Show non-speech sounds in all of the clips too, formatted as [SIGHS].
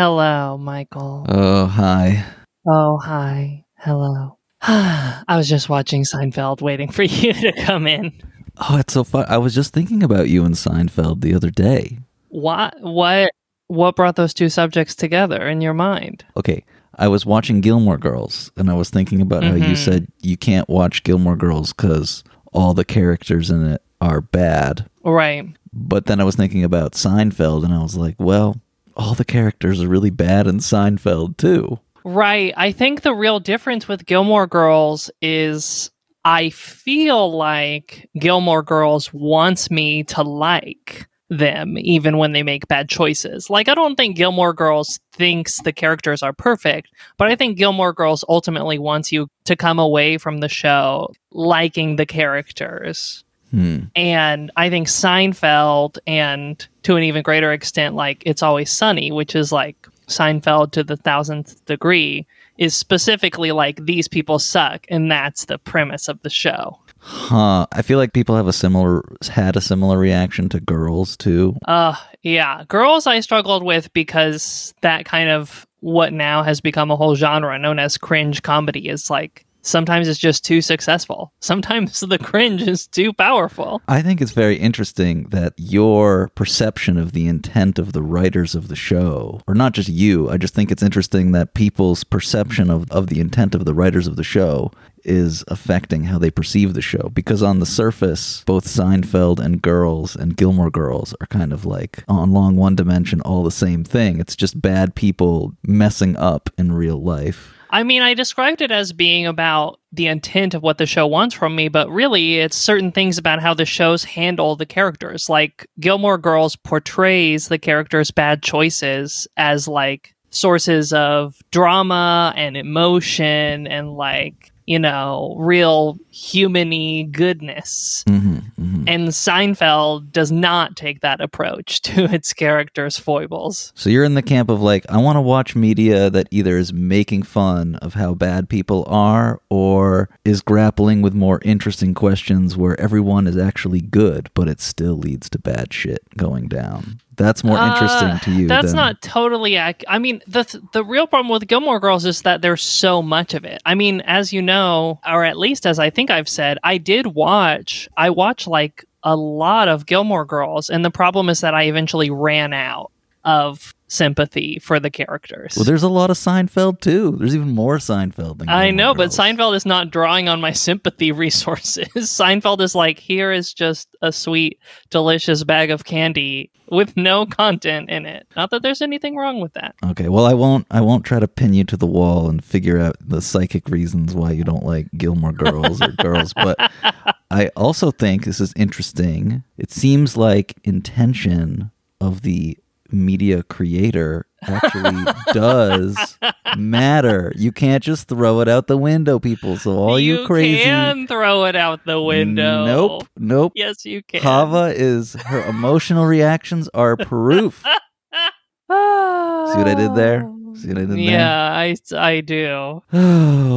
Hello, Michael. Oh, hi. Oh, hi. Hello. [SIGHS] I was just watching Seinfeld waiting for [LAUGHS] you to come in. Oh, it's so fun. I was just thinking about you and Seinfeld the other day. What what what brought those two subjects together in your mind? Okay, I was watching Gilmore Girls and I was thinking about how you Mhm. said you can't watch Gilmore Girls cuz all the characters in it are bad. Right. But then I was thinking about Seinfeld and I was like, well, all the characters are really bad in Seinfeld too. Right. I think the real difference with Gilmore Girls is I feel like Gilmore Girls wants me to like them even when they make bad choices. Like I don't think Gilmore Girls thinks the characters are perfect, but I think Gilmore Girls ultimately wants you to come away from the show liking the characters. Hmm. And I think Seinfeld, and to an even greater extent, like It's Always Sunny, which is like Seinfeld to the thousandth degree, is specifically like these people suck, and that's the premise of the show. Huh. I feel like people have a similar had a similar reaction to Girls too. Uh, yeah. Girls I struggled with because that kind of what now has become a whole genre known as cringe comedy is like sometimes it's just too successful. Sometimes [LAUGHS] the cringe is too powerful. I think it's very interesting that your perception of the intent of the writers of the show, or not just you, I just think it's interesting that people's perception of, of the intent of the writers of the show is affecting how they perceive the show. Because on the surface, both Seinfeld and Girls and Gilmore Girls are kind of like on long one dimension, all the same thing. It's just bad people messing up in real life. I mean, I described it as being about the intent of what the show wants from me, but really it's certain things about how the shows handle the characters. Like Gilmore Girls portrays the characters' bad choices as like sources of drama and emotion and like, you know, real humany goodness. hmm hmm And Seinfeld does not take that approach to [LAUGHS] its characters' foibles. So you're in the camp of like, I want to watch media that either is making fun of how bad people are or is grappling with more interesting questions where everyone is actually good, but it still leads to bad shit going down. That's more interesting Uh, to you. That's than, not totally ac- I mean, the th- the real problem with Gilmore Girls is that there's so much of it. I mean, as you know, or at least as I think I've said, I did watch. I watched like a lot of Gilmore Girls, and the problem is that I eventually ran out of sympathy for the characters. Well, there's a lot of Seinfeld too. There's even more Seinfeld than I Gilmore know, but Seinfeld is not drawing on my sympathy [LAUGHS] resources. Seinfeld is like, here is just a sweet, delicious bag of candy with no content in it. Not that there's anything wrong with that. Okay, well, I won't. I won't try to pin you to the wall and figure out the psychic reasons why you don't like Gilmore Girls or Girls. But [LAUGHS] I also think this is interesting. It seems like intention of the media creator actually [LAUGHS] does matter. You can't just throw it out the window, people. So all you, crazy, can throw it out the window. Nope, nope. Yes, you can. Hava is her emotional reactions are proof. [LAUGHS] See what I did there? See what I did there? Yeah, I, I do. [SIGHS]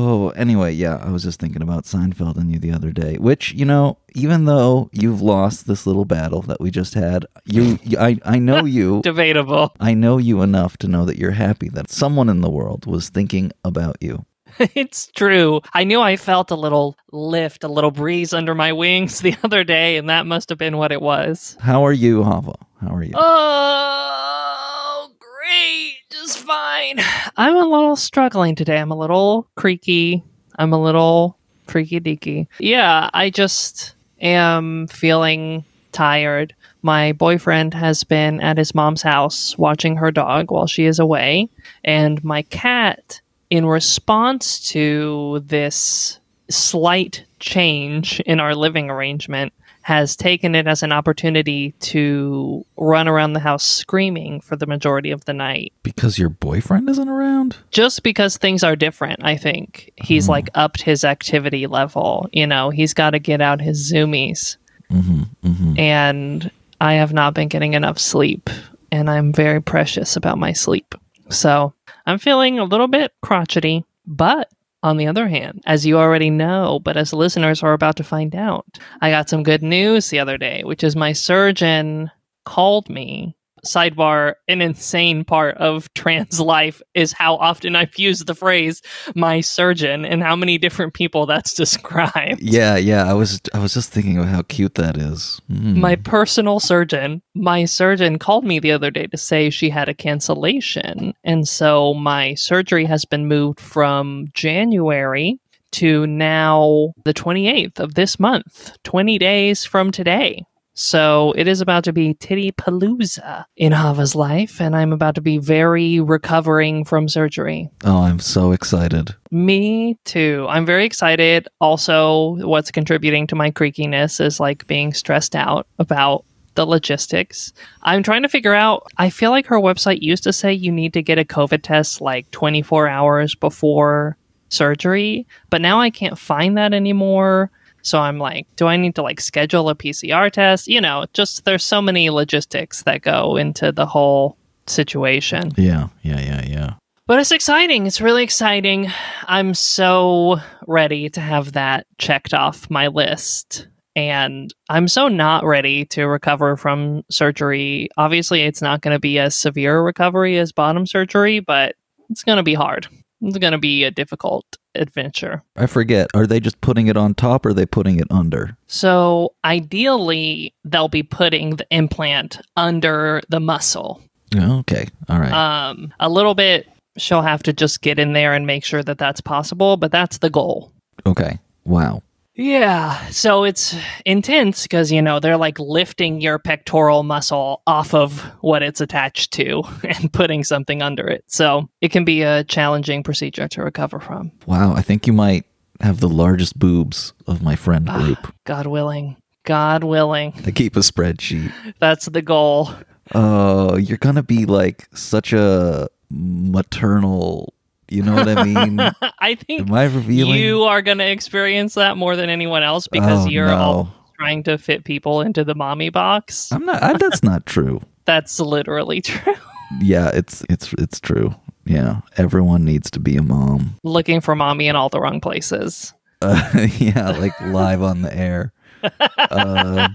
Oh, anyway, yeah, I was just thinking about Seinfeld and you the other day. Which you know, even though you've lost this little battle that we just had, you, you- I, I know [LAUGHS] you, Debatable. I know you enough to know that you're happy that someone in the world was thinking about you. [LAUGHS] it's true. I knew I felt a little lift, a little breeze under my wings [LAUGHS] the other day, and that must have been what it was. How are you, Hava? How are you? Oh, great. Just fine. I'm a little struggling today. I'm a little creaky. I'm a little freaky deaky. Yeah, I just am feeling tired. My boyfriend has been at his mom's house watching her dog while she is away, and my cat, in response to this slight change in our living arrangement, has taken it as an opportunity to run around the house screaming for the majority of the night. Because your boyfriend isn't around? Just because things are different, I think. He's like upped his activity level. You know, he's got to get out his zoomies. Mm-hmm, mm-hmm. And I have not been getting enough sleep. And I'm very precious about my sleep. So I'm feeling a little bit crotchety. But on the other hand, as you already know, but as listeners are about to find out, I got some good news the other day, which is my surgeon called me sidebar, an insane part of trans [LAUGHS] life is how often I've used the phrase my surgeon and how many different people that's [LAUGHS] described. Yeah, yeah. I was I was just thinking of how cute that is. Mm. My personal surgeon, my surgeon called me the other day to say she had a cancellation. And so my surgery has been moved from January to now the 28th of this month, 20 days from today. So it is about to be Titty Palooza in Hava's life, and I'm about to be very recovering from surgery. Oh, I'm so excited. Me too. I'm very excited. Also, what's contributing to my creakiness is like being stressed out about the logistics. I'm trying to figure out. I feel like her website used to say you need to get a COVID test like 24 hours before surgery, but now I can't find that anymore. So I'm like, do I need to like schedule a PCR test? You know, just there's so many logistics that go into the whole situation. Yeah, yeah, yeah, yeah. But it's exciting. It's really exciting. I'm so ready to have that checked off my list. And I'm so not ready to recover from surgery. Obviously, it's not going to be as severe a recovery as bottom surgery, but it's going to be hard. It's going to be a difficult adventure. I forget. Are they just putting it on top or are they putting it under? So, ideally, they'll be putting the implant under the muscle. Oh, okay. All right. Um, a little bit, she'll have to just get in there and make sure that that's possible, but that's the goal. okay. Wow. Yeah, so it's intense because you know they're like lifting your pectoral muscle off of what it's attached to [LAUGHS] and putting something under it. So it can be a challenging procedure to recover from. Wow. I think you might have the largest boobs of my friend Ah. group. God willing. God willing. I keep a spreadsheet. That's the goal. Oh, you're going to be like such a maternal, you know what I mean? [LAUGHS] I think Am I revealing? you are going to experience that more than anyone else because Oh, you're no. all trying to fit people into the mommy box. I'm not I, that's not true. [LAUGHS] That's literally true. Yeah, it's it's it's true. Yeah, everyone needs to be a mom. Looking for mommy in all the wrong places. Uh, [LAUGHS] yeah, like live on the air. Uh,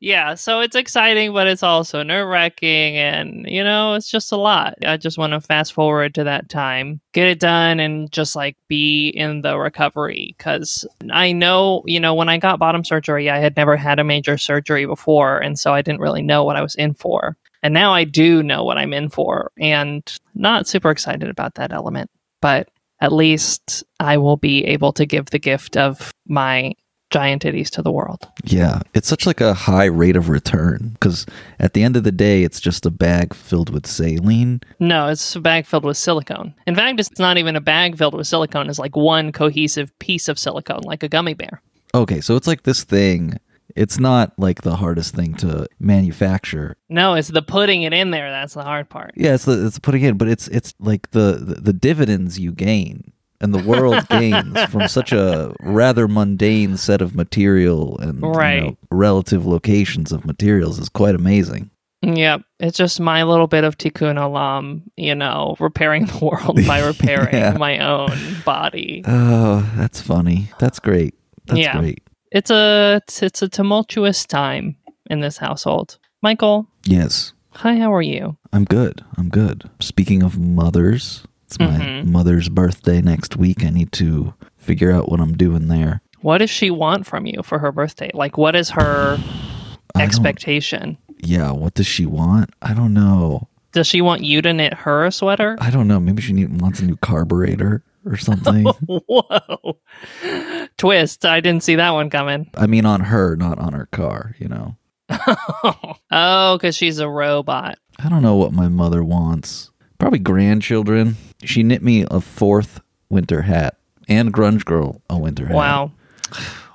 yeah, so it's exciting, but it's also nerve wracking, and you know, it's just a lot. I just want to fast forward to that time, get it done, and just like be in the recovery. Because I know, you know, when I got bottom surgery, I had never had a major surgery before, and so I didn't really know what I was in for. And now I do know what I'm in for, and not super excited about that element, but at least I will be able to give the gift of my giant titties to the world. yeah, it's such like a high rate of return because at the end of the day, it's just a bag filled with saline. No, it's a bag filled with silicone. In fact, it's not even a bag filled with silicone. It's like one cohesive piece of silicone, like a gummy bear. Okay, so it's like this thing. It's not like the hardest thing to manufacture. No, it's the putting it in there that's the hard part. Yeah, it's the, it's putting in, but it's it's like the, the the dividends you gain and the world [LAUGHS] gains from such a rather mundane set of material and you know, relative locations of materials is quite amazing. Yep. It's just my little bit of tikkun olam, you know, repairing the world by [LAUGHS] repairing Yeah. my own body. Oh, that's funny. That's great. That's Yeah. great. It's a it's a tumultuous time in this household. Michael, Yes, hi, how are you? I'm good. I'm good. Speaking of mothers, it's my Mhm. mother's birthday next week. I need to figure out what I'm doing there. What does she want from you for her birthday? Like what is her [SIGHS] expectation? Yeah, what does she want? I don't know. Does she want you to knit her a sweater? I don't know. Maybe she need, wants a new carburetor or something. [LAUGHS] Whoa. Twist. I didn't see that one coming. I mean, on her, not on her car. You know. [LAUGHS] oh, because she's a robot. I don't know what my mother wants. Probably grandchildren. She knit me a fourth winter hat and Grunge Girl a winter hat. Wow.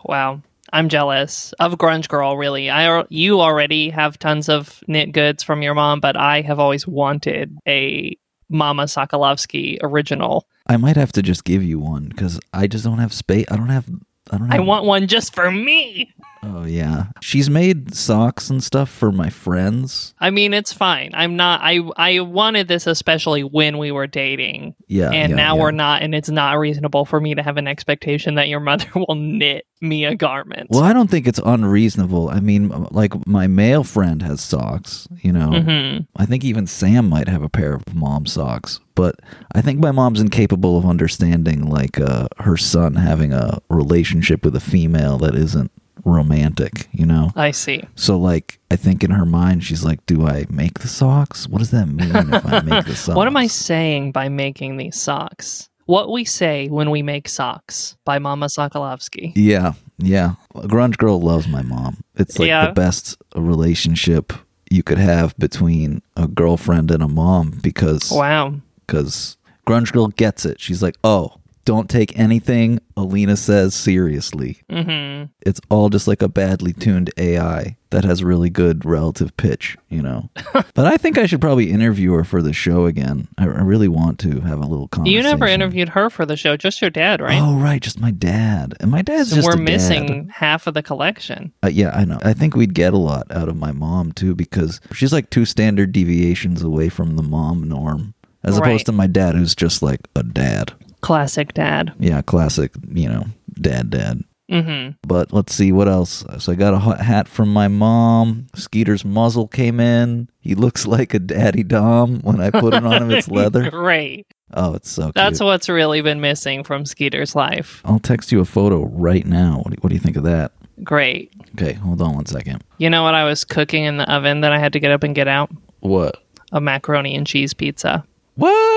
Wow. I'm jealous of Grunge Girl, really. I you already have tons of knit goods from your mom, but I have always wanted a Mama Sokolovsky original. I might have to just give you one because I just don't have space. I don't have. I don't. I want one just for me. Oh yeah. She's made socks and stuff for my friends. I mean, it's fine. I'm not. I I wanted this especially when we were dating, Yeah. and yeah, now yeah. we're not, and it's not reasonable for me to have an expectation that your mother [LAUGHS] will knit me a garment. Well, I don't think it's unreasonable. I mean, like my male friend has socks, you know. hmm I think even Sam might have a pair of mom socks, but I think my mom's incapable of understanding like uh, her son having a relationship with a female that isn't romantic, you know. I see. So like I think in her mind she's like, "Do I make the socks? What does that mean if I make the [LAUGHS] socks?" What am I saying by making these socks? What we say when we make socks by Mama Sokolovsky. Yeah, yeah. Grunge Girl loves my mom. It's like Yeah. the best relationship you could have between a girlfriend and a mom because Wow. because Grunge Girl gets it. She's like, oh, don't take anything Alina says seriously. hmm It's all just like a badly tuned AI that has really good relative pitch, you know. [LAUGHS] but I think I should probably interview her for the show again. I, I really want to have a little conversation. You never interviewed her for the show, just your dad, right? Oh right, just my dad, and my dad's so just we're a dad. missing half of the collection. Uh, yeah, I know. I think we'd get a lot out of my mom too because she's like two standard deviations away from the mom norm, as Right. opposed to my dad, who's just like a dad. Classic dad. Yeah, classic, you know, dad, dad. hmm But let's see what else. So I got a hat from my mom. Skeeter's muzzle came in. He looks [LAUGHS] like a daddy dom when I put it on him. It's [LAUGHS] leather. Great. Oh, it's so good. That's what's really been missing from Skeeter's life. I'll text you a photo right now. What do, what do you think of that? Great. Okay, hold on one second. You know what I was cooking in the oven that I had to get up and get out? What? A macaroni and cheese pizza. What?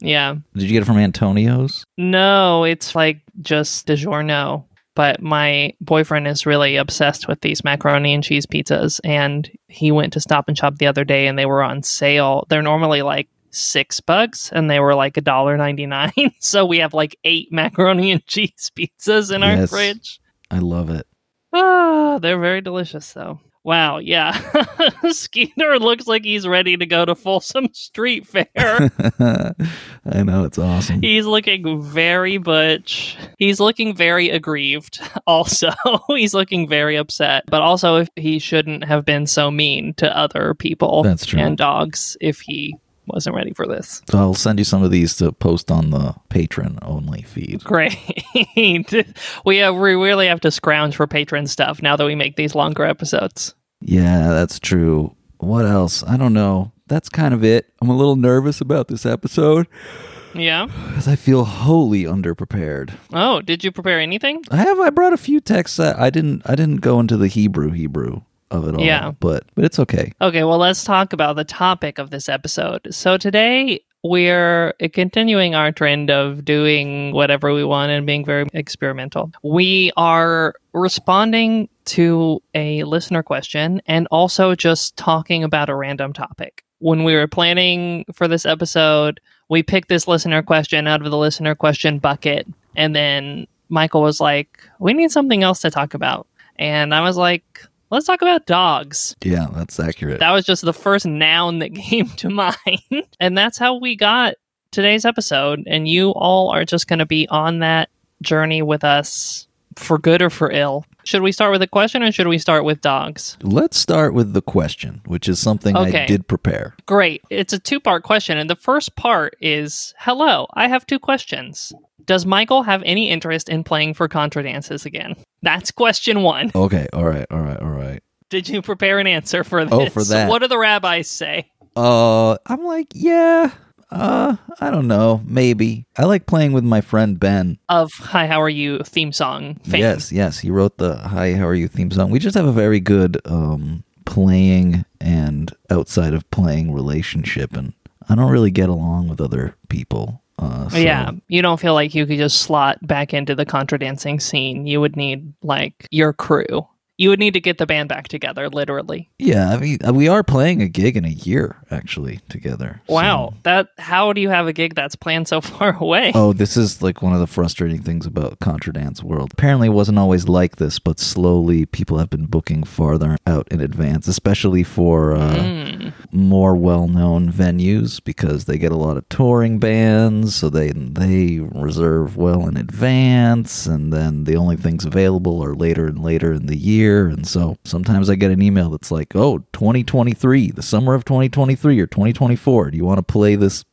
Yeah. Did you get it from Antonio's? No, it's like just DiGiorno. But my boyfriend is really obsessed with these macaroni and cheese pizzas. And he went to Stop and Shop the other day and they were on sale. They're normally like six bucks and they were like a dollar ninety nine. [LAUGHS] so we have like eight macaroni and cheese pizzas in our fridge. I love it. Ah, they're very delicious though. Wow, yeah. [LAUGHS] Skeeter looks like he's ready to go to Folsom Street Fair. [LAUGHS] I know it's awesome. He's looking very butch. He's looking very aggrieved. [LAUGHS] Also, he's looking very upset. But also, if he shouldn't have been so mean to other people That's true. and dogs if he wasn't ready for this. So I'll send you some of these to post on the patron only feed. Great. [LAUGHS] we have, we really have to scrounge for patron stuff now that we make these longer episodes. Yeah, that's true. What else? I don't know. That's kind of it. I'm a little nervous about this episode Yeah. because I feel wholly underprepared. Oh, did you prepare anything? I have. I brought a few texts. That I didn't. I didn't go into the Hebrew Hebrew of it all. Yeah. But but it's okay. Okay, well, let's talk about the topic of this episode. So today we're continuing our trend of doing whatever we want and being very experimental. We are responding to a listener question and also just talking about a random topic. When we were planning for this episode, we picked this listener question out of the listener question bucket. And then Michael was like, We need something else to talk about. And I was like, Let's talk about dogs. Yeah, that's accurate. That was just the first noun that [LAUGHS] came to mind. and that's how we got today's episode. And you all are just going to be on that journey with us for good or for ill. Should we start with a question or should we start with dogs? Let's start with the question, which is something I did prepare. Great. It's a two part question. And the first part is Hello, I have two questions. Does Michael have any interest in playing for Contra Dances again? That's question one. Okay. All right. All right. All right. Did you prepare an answer for this? Oh, for that. What do the rabbis say? Uh, I'm like, yeah. Uh, I don't know. Maybe. I like playing with my friend Ben. Of Hi, How Are You theme song fame. Yes, yes. He wrote the "Hi, how are you" theme song. We just have a very good um playing and outside of playing relationship, and I don't really get along with other people. Uh, so- Yeah, you don't feel like you could just slot back into the contra dancing scene. You would need like your crew. You would need to get the band back together, literally. yeah. I mean, uh, we are playing a gig in a year actually together. so- Wow, that how do you have a gig that's planned so [LAUGHS] far away? Oh, this is like one of the frustrating things about Contra Dance World. Apparently, it wasn't always like this, but slowly people have been booking farther out in advance, especially for uh, Mm. more well-known venues because they get a lot of touring bands, so they they reserve well in advance, and then the only things available are later and later in the year. Year. And so sometimes I get an email that's like, oh, 2023, the summer of 2023 or 2024. Do you want to play this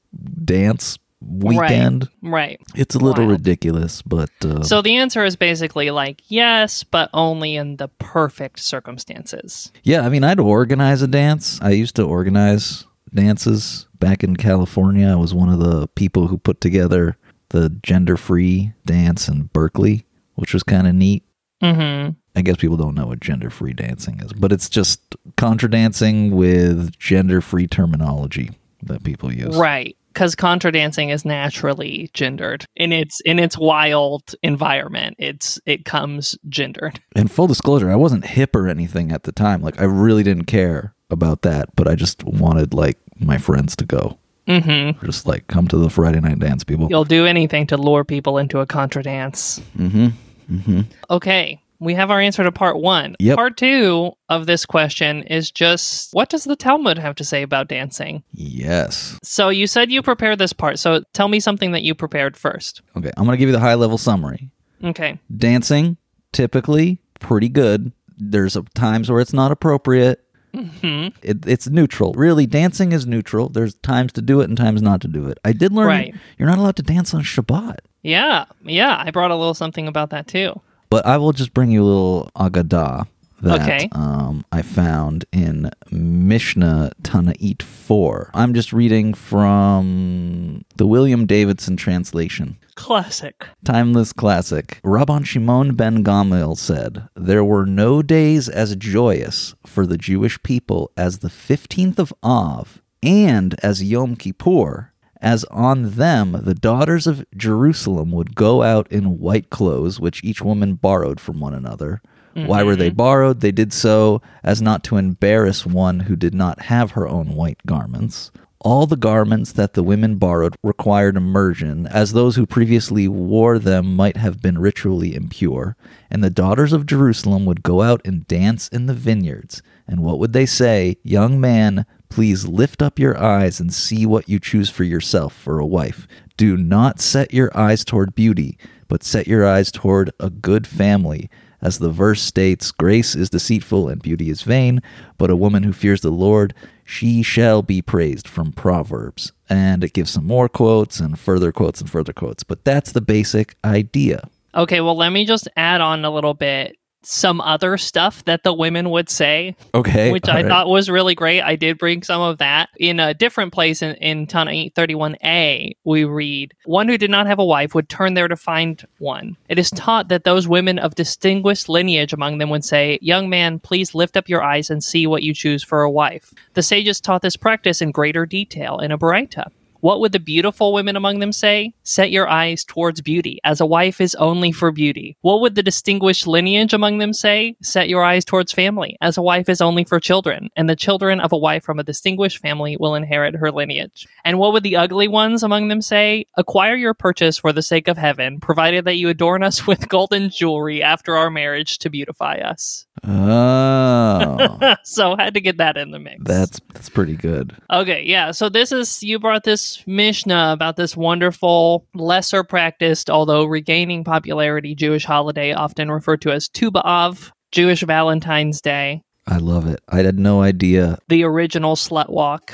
dance weekend? Right. It's a little ridiculous, but uh, So the answer is basically like yes, but only in the perfect circumstances. yeah, I mean, I'd organize a dance. I used to organize dances back in California. I was one of the people who put together the gender free dance in Berkeley, which was kind of neat. Mm-hmm. I guess people don't know what gender free dancing is, but it's just contra dancing with gender free terminology that people use. Right. Because contra dancing is naturally gendered in its in its wild environment. It's it comes gendered. [LAUGHS] And full disclosure, I wasn't hip or anything at the time. Like I really didn't care about that, but I just wanted like my friends to go. Mm-hmm. Just like come to the Friday night dance, people. You'll do anything to lure people into a contra dance. Mm-hmm. Mm-hmm. Okay, we have our answer to part one. Yep. Part two of this question is just what does the Talmud have to say about dancing? Yes. So you said you prepared this part. So tell me something that you prepared first. Okay, I'm gonna give you the high level summary. Okay. Dancing, typically pretty good. There's times where it's not appropriate. hmm It, it's neutral. Really, dancing is neutral. There's times to do it and times not to do it. I did learn Right. you're not allowed to dance on Shabbat. Yeah. Yeah. I brought a little something about that too. But I will just bring you a little Agadah that Okay. um, I found in Mishnah Ta'anit 4. I'm just reading from the William Davidson translation. Classic. Timeless classic. Rabban Shimon ben Gamliel said, There were no days as joyous for the Jewish people as the 15th of Av and as Yom Kippur, as on them the daughters of Jerusalem would go out in white clothes, which each woman borrowed from one another. Why were they mm-hmm. borrowed? They did so as not to embarrass one who did not have her own white garments. All the garments that the women borrowed required immersion, as those who previously wore them might have been ritually impure. And the daughters of Jerusalem would go out and dance in the vineyards. And what would they say? Young man, please lift up your eyes and see what you choose for yourself for a wife. Do not set your eyes toward beauty, but set your eyes toward a good family. As the verse states, grace is deceitful and beauty is vain, but a woman who fears the Lord, she shall be praised from Proverbs. And it gives some more quotes and further quotes and further quotes, but that's the basic idea. Okay. Well, let me just add on a little bit some other stuff that the women would say Okay. which I thought was really great. I did bring some of that. In a different place in, in Ta'anit 31a, we read, One who did not have a wife would turn there to find one. It is taught that those women of distinguished lineage among them would say, Young man, please lift up your eyes and see what you choose for a wife. The sages taught this practice in greater detail in a Baraita. What would the beautiful women among them say? Set your eyes towards beauty, as a wife is only for beauty. What would the distinguished lineage among them say? Set your eyes towards family, as a wife is only for children, and the children of a wife from a distinguished family will inherit her lineage. And what would the ugly ones among them say? Acquire your purchase for the sake of heaven, provided that you adorn us [LAUGHS] with golden jewelry after our marriage to beautify us. Oh, [LAUGHS] so had to get that in the mix. that's that's pretty good. Okay, yeah. So this is you brought this Mishnah about this wonderful, lesser practiced, although regaining popularity Jewish holiday, often referred to as Tu B'Av, Jewish Valentine's Day, I love it. I had no idea. the original slut walk.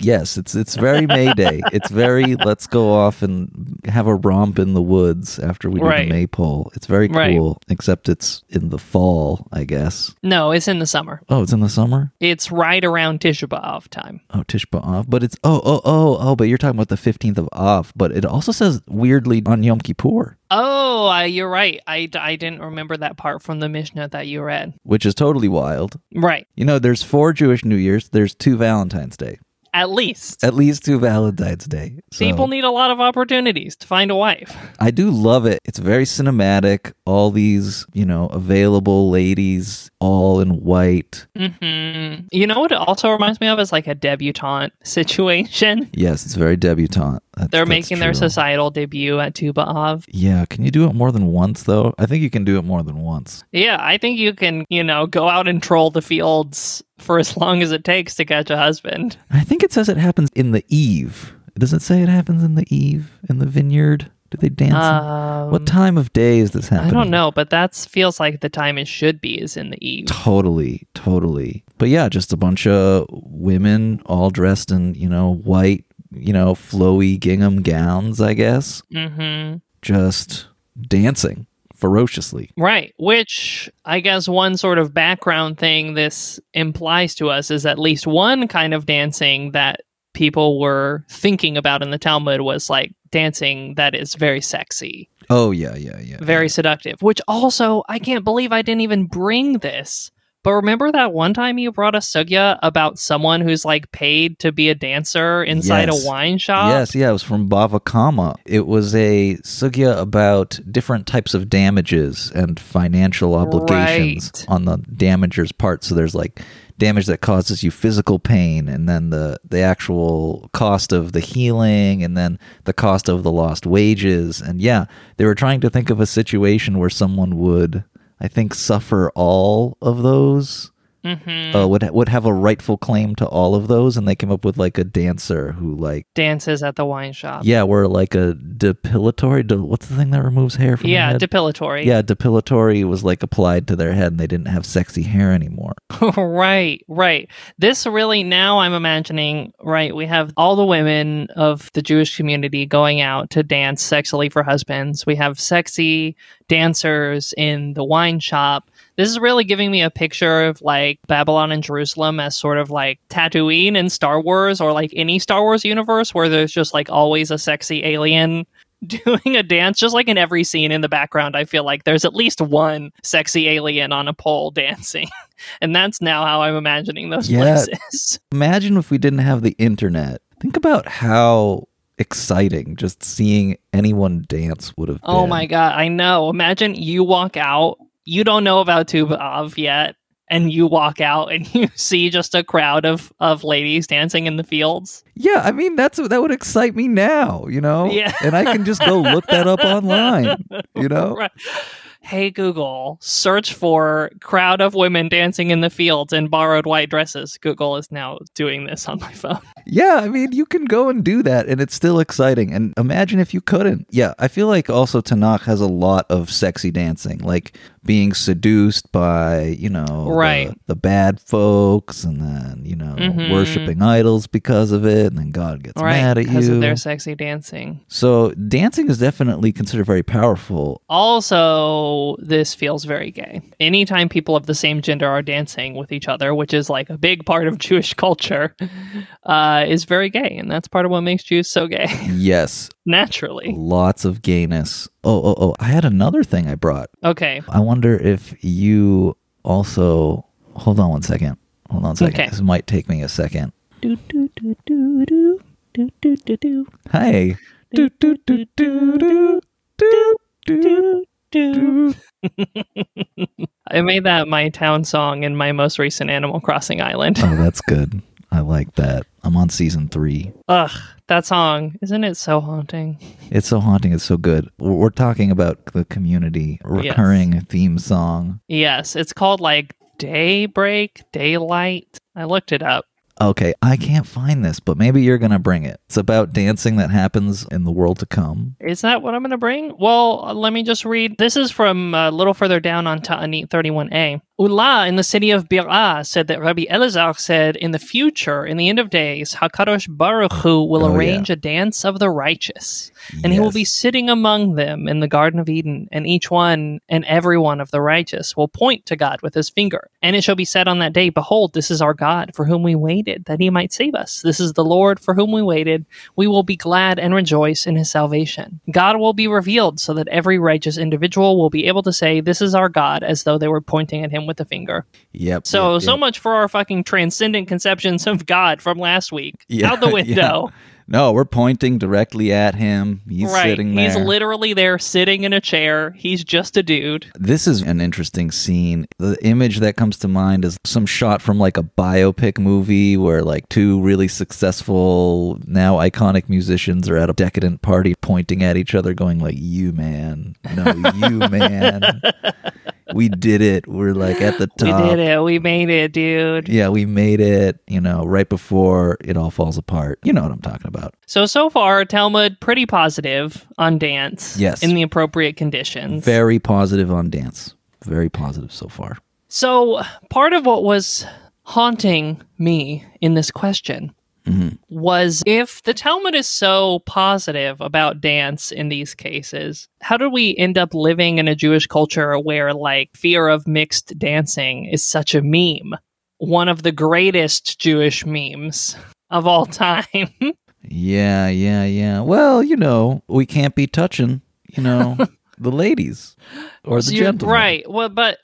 Yes, it's it's very May Day. [LAUGHS] It's very let's go off and have a romp in the woods after we do Right. the maypole. It's very Right. cool, except it's in the fall, I guess. No, it's in the summer. Oh, it's in the summer. It's right around Tisha B'Av time. Oh, Tish B'Av, but it's oh oh oh oh. But you're talking about the fifteenth of Av. But it also says weirdly on Yom Kippur, Oh, uh, you're right. I, I didn't remember that part from the Mishnah that you read. which is totally wild. Right. You know, there's four Jewish New Years. There's two Valentine's Day. At least. At least two Valentine's Day. So People need a lot of opportunities to find a wife. I do love it. It's very cinematic. All these, you know, available ladies, all in white. hmm You know what it also reminds me of is like a debutante situation. Yes, it's very debutante. That's- They're making their societal debut at Tu B'Av. Yeah, can you do it more than once though? I think you can do it more than once. Yeah, I think you can, you know, go out and troll the fields for as [LAUGHS] long as it takes to catch a husband. I think it says it happens in the eve. Does it say it happens in the eve in the vineyard? Do they dance? in- Um, what time of day is this happening? I don't know, but that feels like the time it should be is in the eve. Totally, totally. But yeah, just a bunch of women all dressed in, you know, white, you know, flowy gingham gowns, I guess, hmm just dancing ferociously. Right. Which I guess one sort of background thing this implies to us is at least one kind of dancing that people were thinking about in the Talmud was like dancing that is very sexy, Oh yeah, yeah, yeah. very seductive. Which also, I can't believe I didn't even bring this. But remember that one time you brought a sugya about someone who's like paid to be a dancer inside Yes. a wine shop? Yes, yeah, it was from Bava Kama. It was a sugya about different types of damages and financial obligations Right. on the damager's part. So there's like damage that causes you physical pain and then the the actual cost of the healing and then the cost of the lost wages. And yeah, they were trying to think of a situation where someone would I think suffer all of those hmm uh, would would have a rightful claim to all of those, and they came up with like a dancer who like Dances at the wine shop. yeah, where like a depilatory. De- what's the thing that removes hair from Yeah, depilatory. yeah, depilatory was like applied to their head, and they didn't have sexy hair anymore. [LAUGHS] right, right. This really now I'm imagining, right, we have all the women of the Jewish community going out to dance sexily for husbands. We have sexy dancers in the wine shop. This is really giving me a picture of like Babylon and Jerusalem as sort of like Tatooine in Star Wars or like any Star Wars universe where there's just like always a sexy alien [LAUGHS] doing a dance just like in every scene in the background i feel like there's at least one sexy alien on a pole [LAUGHS] dancing and that's now how i'm imagining those Yeah. places [LAUGHS] Imagine if we didn't have the internet. Think about how exciting just seeing anyone dance would have been. oh my god i know imagine you walk out you don't know about Tu B'Av yet and you walk out and [LAUGHS] you see just a crowd of of ladies dancing in the fields Yeah, I mean that's that would excite me now, you know. Yeah. and I can just go look that up [LAUGHS] online. You know, Right. Hey Google, search for crowd of women dancing in the fields in borrowed white dresses. Google is now doing this on my phone. [LAUGHS] Yeah, I mean, you can go and do that, and it's still exciting. And imagine if you couldn't. Yeah, I feel like also Tanakh has a lot of sexy dancing, like being seduced by, you know, the- Right. the, bad folks, and then, you know, Mhm. worshiping idols because of it, and then God gets right, mad at because you. of their sexy dancing. so dancing is definitely considered very powerful. Also, this feels very gay. Anytime people of the same gender are dancing with each other, which is like a big part of Jewish culture, uh, is very gay. And that's part of what makes Jews so gay. Yes. Naturally. Lots of gayness. Oh, oh, oh. I had another thing I brought. Okay. I wonder if you also. Hold on one second. Hold on a second. Okay. This might take me a second. Do, do, do, do, do. Do, do, do, do. Hey. Do, do, do, do, do. Do, do do. [LAUGHS] I made that my town song in my most recent Animal Crossing island. Oh, that's good. I like that. I'm on season three. Ugh, that song, isn't it so haunting? It's so haunting. It's so good. We're we're talking about the community recurring theme song. Yes, it's called like Daybreak, Daylight. I looked it up. Okay, I can't find this, but maybe you're going to bring it. It's about dancing that happens in the world to come. Is that what I'm going to bring? Well, uh, let me just read. This is from uh, a little further down on Ta'anit 31a. Ula in the city of Bir'ah said that Rabbi Elazar said, in the future, in the end of days, Hakadosh Baruch Hu will Oh, yeah. arrange a dance of the righteous, and he will be sitting among them in the Garden of Eden, and each one and every one of the righteous will point to God with his finger. And it shall be said on that day, Behold, this is our God, for whom we waited, that he might save us. This is the Lord, for whom we waited. We will be glad and rejoice in his salvation. God will be revealed, so that every righteous individual will be able to say, This is our God, as though they were pointing at him with a finger. Yep. So, yep, so yep. much for our fucking transcendent conceptions of God from last week. [LAUGHS] Yeah, Out the [LAUGHS] window. No, we're pointing directly at him. He's right. sitting there. He's literally there sitting in a chair. He's just a dude. This is an interesting scene. The image that comes to mind is some shot from like a biopic movie where like two really successful, now iconic musicians are at a decadent party pointing at each other, going like, You man. No, you [LAUGHS] man. We did it. We're like at the top. [GASPS] We did it. We made it, dude. Yeah, we made it, you know, right before it all falls apart. You know what I'm talking about. So so far, Talmud pretty positive on dance. Yes. In the appropriate conditions. Very positive on dance. Very positive so far. So part of what was haunting me in this question Mhm. was if the Talmud is so positive about dance in these cases, how do we end up living in a Jewish culture where like fear of mixed dancing is such a meme? One of the greatest Jewish memes of all time. [LAUGHS] Yeah, yeah, yeah. Well, you know, we can't be touching, you know, [LAUGHS] the ladies or the gentlemen. Right. Well, but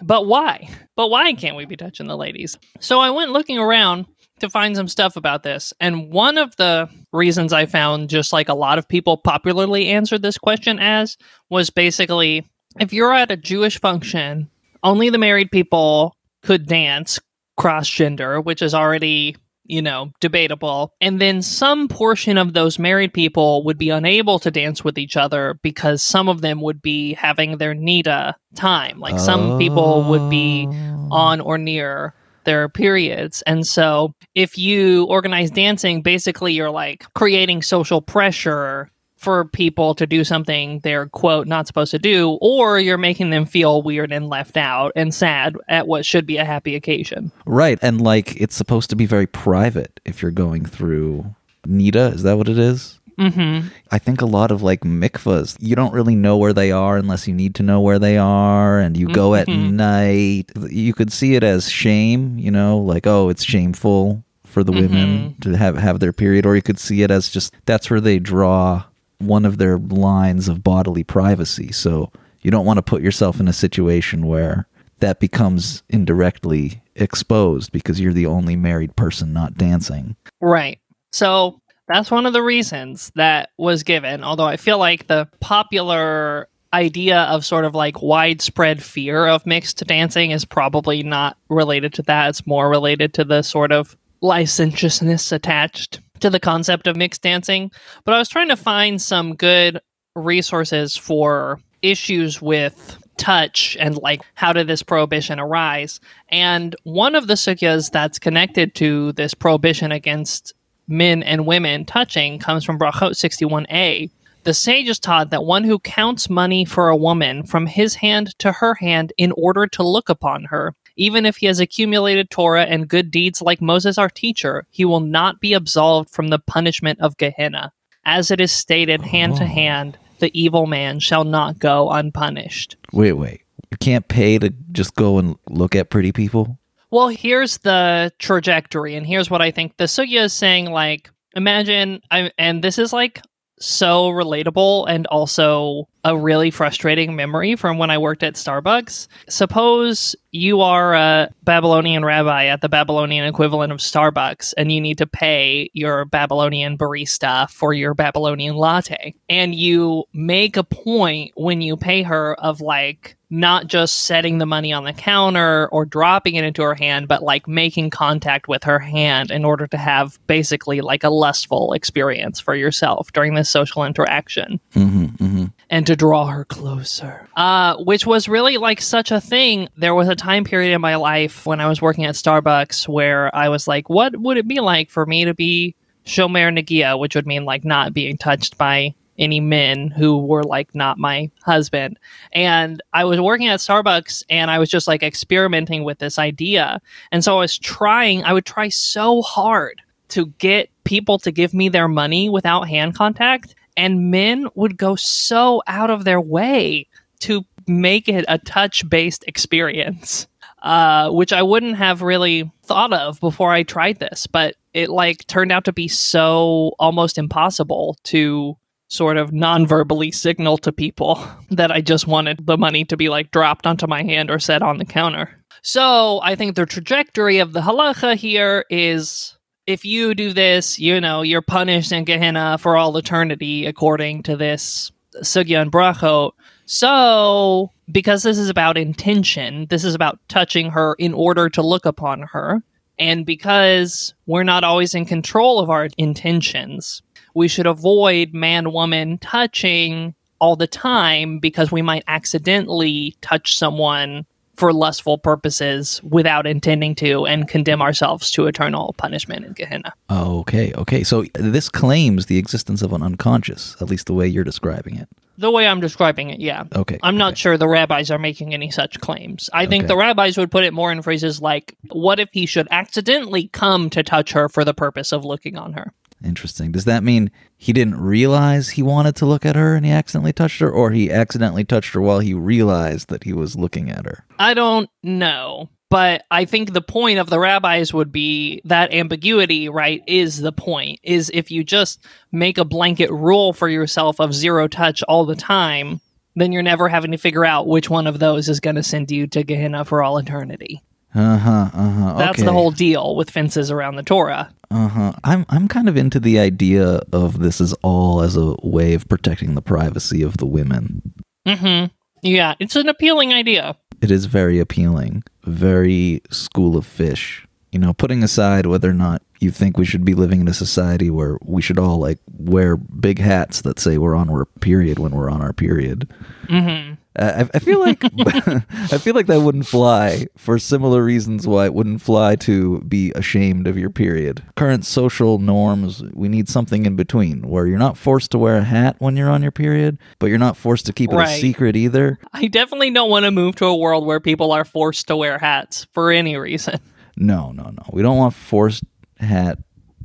but why? But why can't we be touching the ladies? So I went looking around to find some stuff about this, and one of the reasons I found, just like a lot of people popularly answered this question as, was basically if you're at a Jewish function, only the married people could dance cross gender, which is already you know, debatable. And then some portion of those married people would be unable to dance with each other because some of them would be having their Nida time. Like some people would be Oh. on or near their periods. And so if you organize dancing, basically you're like creating social pressure for people to do something they're quote not supposed to do or you're making them feel weird and left out and sad at what should be a happy occasion. Right. And like it's supposed to be very private if you're going through Nida. Is that what it is? Mhm. I think a lot of like mikvahs, you don't really know where they are unless you need to know where they are, and you go at Mhm. night. You could see it as shame, you know, like oh, it's shameful for the women to have have their period, or you could see it as just that's where they draw one of their lines of bodily privacy. So you don't want to put yourself in a situation where that becomes indirectly exposed because you're the only married person not dancing. Right. So that's one of the reasons that was given. Although I feel like the popular idea of sort of like widespread fear of mixed dancing is probably not related to that. It's more related to the sort of licentiousness attached to the concept of mixed dancing. But I was trying to find some good resources for issues with touch and like how did this prohibition arise and one of the sugyas that's connected to this prohibition against men and women touching comes from brachot 61a the sages taught that one who counts money for a woman from his hand to her hand in order to look upon her even if he has accumulated torah and good deeds like moses our teacher he will not be absolved from the punishment of gehenna as it is stated hand to Oh. hand the evil man shall not go unpunished Wait, wait. You can't pay to just go and look at pretty people? Well, here's the trajectory, and here's what I think. The sugya is saying, like, imagine, I, and this is like so relatable and also a really frustrating memory from when I worked at Starbucks. Suppose you are a Babylonian rabbi at the Babylonian equivalent of Starbucks, and you need to pay your Babylonian barista for your Babylonian latte. And you make a point when you pay her of like, not just setting the money on the counter or dropping it into her hand, but like making contact with her hand in order to have basically like a lustful experience for yourself during this social interaction Mm-hmm, mm-hmm. and to draw her closer. Uh, which was really like such a thing. There was a time period in my life when I was working at Starbucks where I was like, what would it be like for me to be Shomer Nagia, which would mean like not being touched by any men who were like not my husband. And I was working at Starbucks and I was just like experimenting with this idea. And so I was trying, I would try so hard to get people to give me their money without hand contact. And men would go so out of their way to make it a touch based experience. Uh, which I wouldn't have really thought of before I tried this, but it like turned out to be so almost impossible to sort of non-verbally signal to people [LAUGHS] that I just wanted the money to be like dropped onto my hand or set on the counter. So I think the trajectory of the halacha here is if you do this, you know, you're punished in Gehenna for all eternity according to this sugya and. So because this is about intention, this is about touching her in order to look upon her. And because we're not always in control of our intentions, we should avoid man woman touching all the time because we might accidentally touch someone for lustful purposes without intending to and condemn ourselves to eternal punishment in Gehenna. Okay, okay. So this claims the existence of an unconscious, at least the way you're describing it. The way I'm describing it, yeah. Okay. I'm not okay. sure the rabbis are making any such claims. I think Okay. the rabbis would put it more in phrases like, what if he should accidentally come to touch her for the purpose of looking on her? Interesting. Does that mean he didn't realize he wanted to look at her and he accidentally touched her, or he accidentally touched her while he realized that he was looking at her? I don't know. But I think the point of the rabbis would be that ambiguity, right, is the point. Is if you just make a blanket rule for yourself of zero touch all the time, then you're never having to figure out which one of those is going to send you to Gehenna for all eternity. Uh huh. Uh huh. That's okay. the whole deal with fences around the Torah. Uh huh. I'm I'm kind of into the idea of this as all as a way of protecting the privacy of the women. Mm hmm Yeah, it's an appealing idea. It is very appealing, very school of fish. You know, putting aside whether or not you think we should be living in a society where we should all like wear big hats that say we're on our period when we're on our period. Mm hmm Uh, I, I feel like [LAUGHS] [LAUGHS] I feel like that wouldn't fly for similar reasons why it wouldn't fly to be ashamed of your period. Current social norms, we need something in between where you're not forced to wear a hat when you're on your period, but you're not forced to keep it a secret either. I definitely don't want to move to a world where people are forced to wear hats for any reason. No, no, no. We don't want forced hat.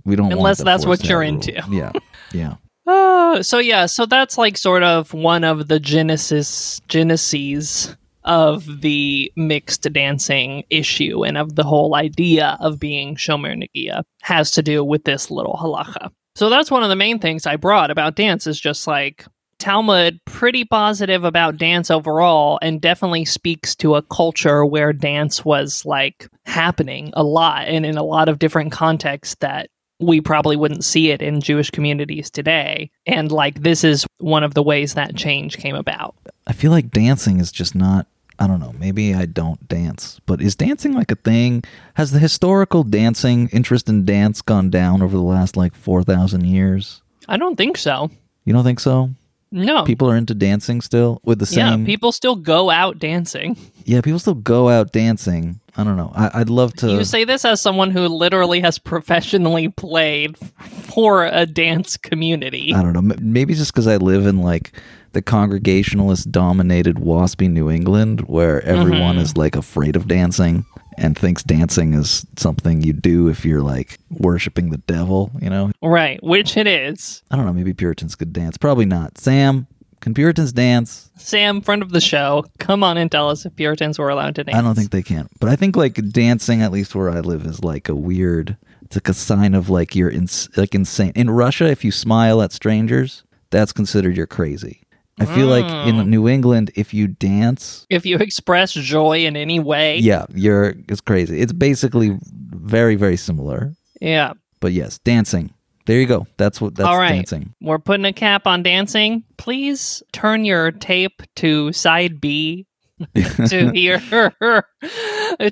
We don't Unless that's what you're hat into. Yeah, yeah. Uh, so yeah, so that's like sort of one of the genesis geneses of the mixed dancing issue and of the whole idea of being shomer nagia has to do with this little halacha. So that's one of the main things I brought about dance is just like Talmud pretty positive about dance overall and definitely speaks to a culture where dance was like happening a lot and in a lot of different contexts that we probably wouldn't see it in Jewish communities today. And like this is one of the ways that change came about. I feel like dancing is just not. I don't know. Maybe I don't dance, but is dancing like a thing? Has the historical dancing interest in dance gone down over the last like four thousand years? I don't think so. You don't think so? No. People are into dancing still with the same. yeah, people still go out dancing. yeah, people still go out dancing. I don't know. I, I'd love to. You say this as someone who literally has professionally played for a dance community. I don't know. Maybe just because I live in like the Congregationalist dominated waspy New England, where everyone Mhm. is like afraid of dancing and thinks dancing is something you do if you're like worshiping the devil. You know, Right, which it is. I don't know. Maybe Puritans could dance. Probably not. Sam, can Puritans dance? Sam, friend of the show, come on and tell us if Puritans were allowed to dance. I don't think they can. But I think like dancing, at least where I live, is like a weird. It's like a sign of like you're ins- like insane. In Russia, if you smile at strangers, that's considered you're crazy. I feel like Mm. in New England, if you dance, If you express joy in any way, yeah, you're it's crazy. It's basically very very similar. yeah. But yes, dancing. There you go. That's what that's All right. dancing. We're putting a cap on dancing. Please turn your tape to side B [LAUGHS] to hear [LAUGHS]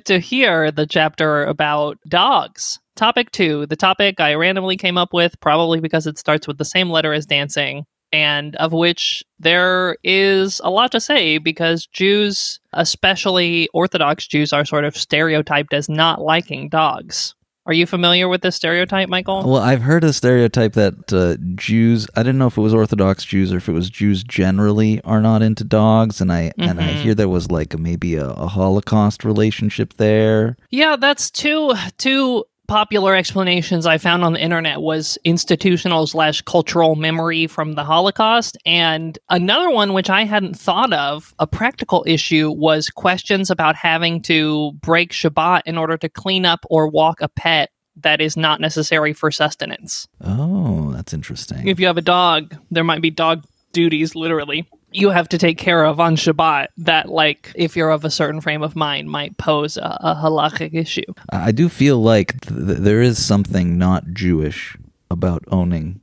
to hear the chapter about dogs. Topic two, the topic I randomly came up with, probably because it starts with the same letter as dancing, and of which there is a lot to say because Jews, especially Orthodox Jews, are sort of stereotyped as not liking dogs. Are you familiar with this stereotype, Michael? Well, I've heard a stereotype that uh, Jews. I didn't know if it was Orthodox Jews or if it was Jews generally are not into dogs, and I and I Mhm. hear there was like maybe a, a Holocaust relationship there. Yeah, that's two two popular explanations I found on the internet was institutional slash cultural memory from the Holocaust, and another one which I hadn't thought of, a practical issue, was questions about having to break Shabbat in order to clean up or walk a pet that is not necessary for sustenance. Oh, that's interesting. If you have a dog, there might be dog duties literally you have to take care of on Shabbat that, like, if you're of a certain frame of mind, might pose a, a halachic issue. I do feel like th- there is something not Jewish about owning.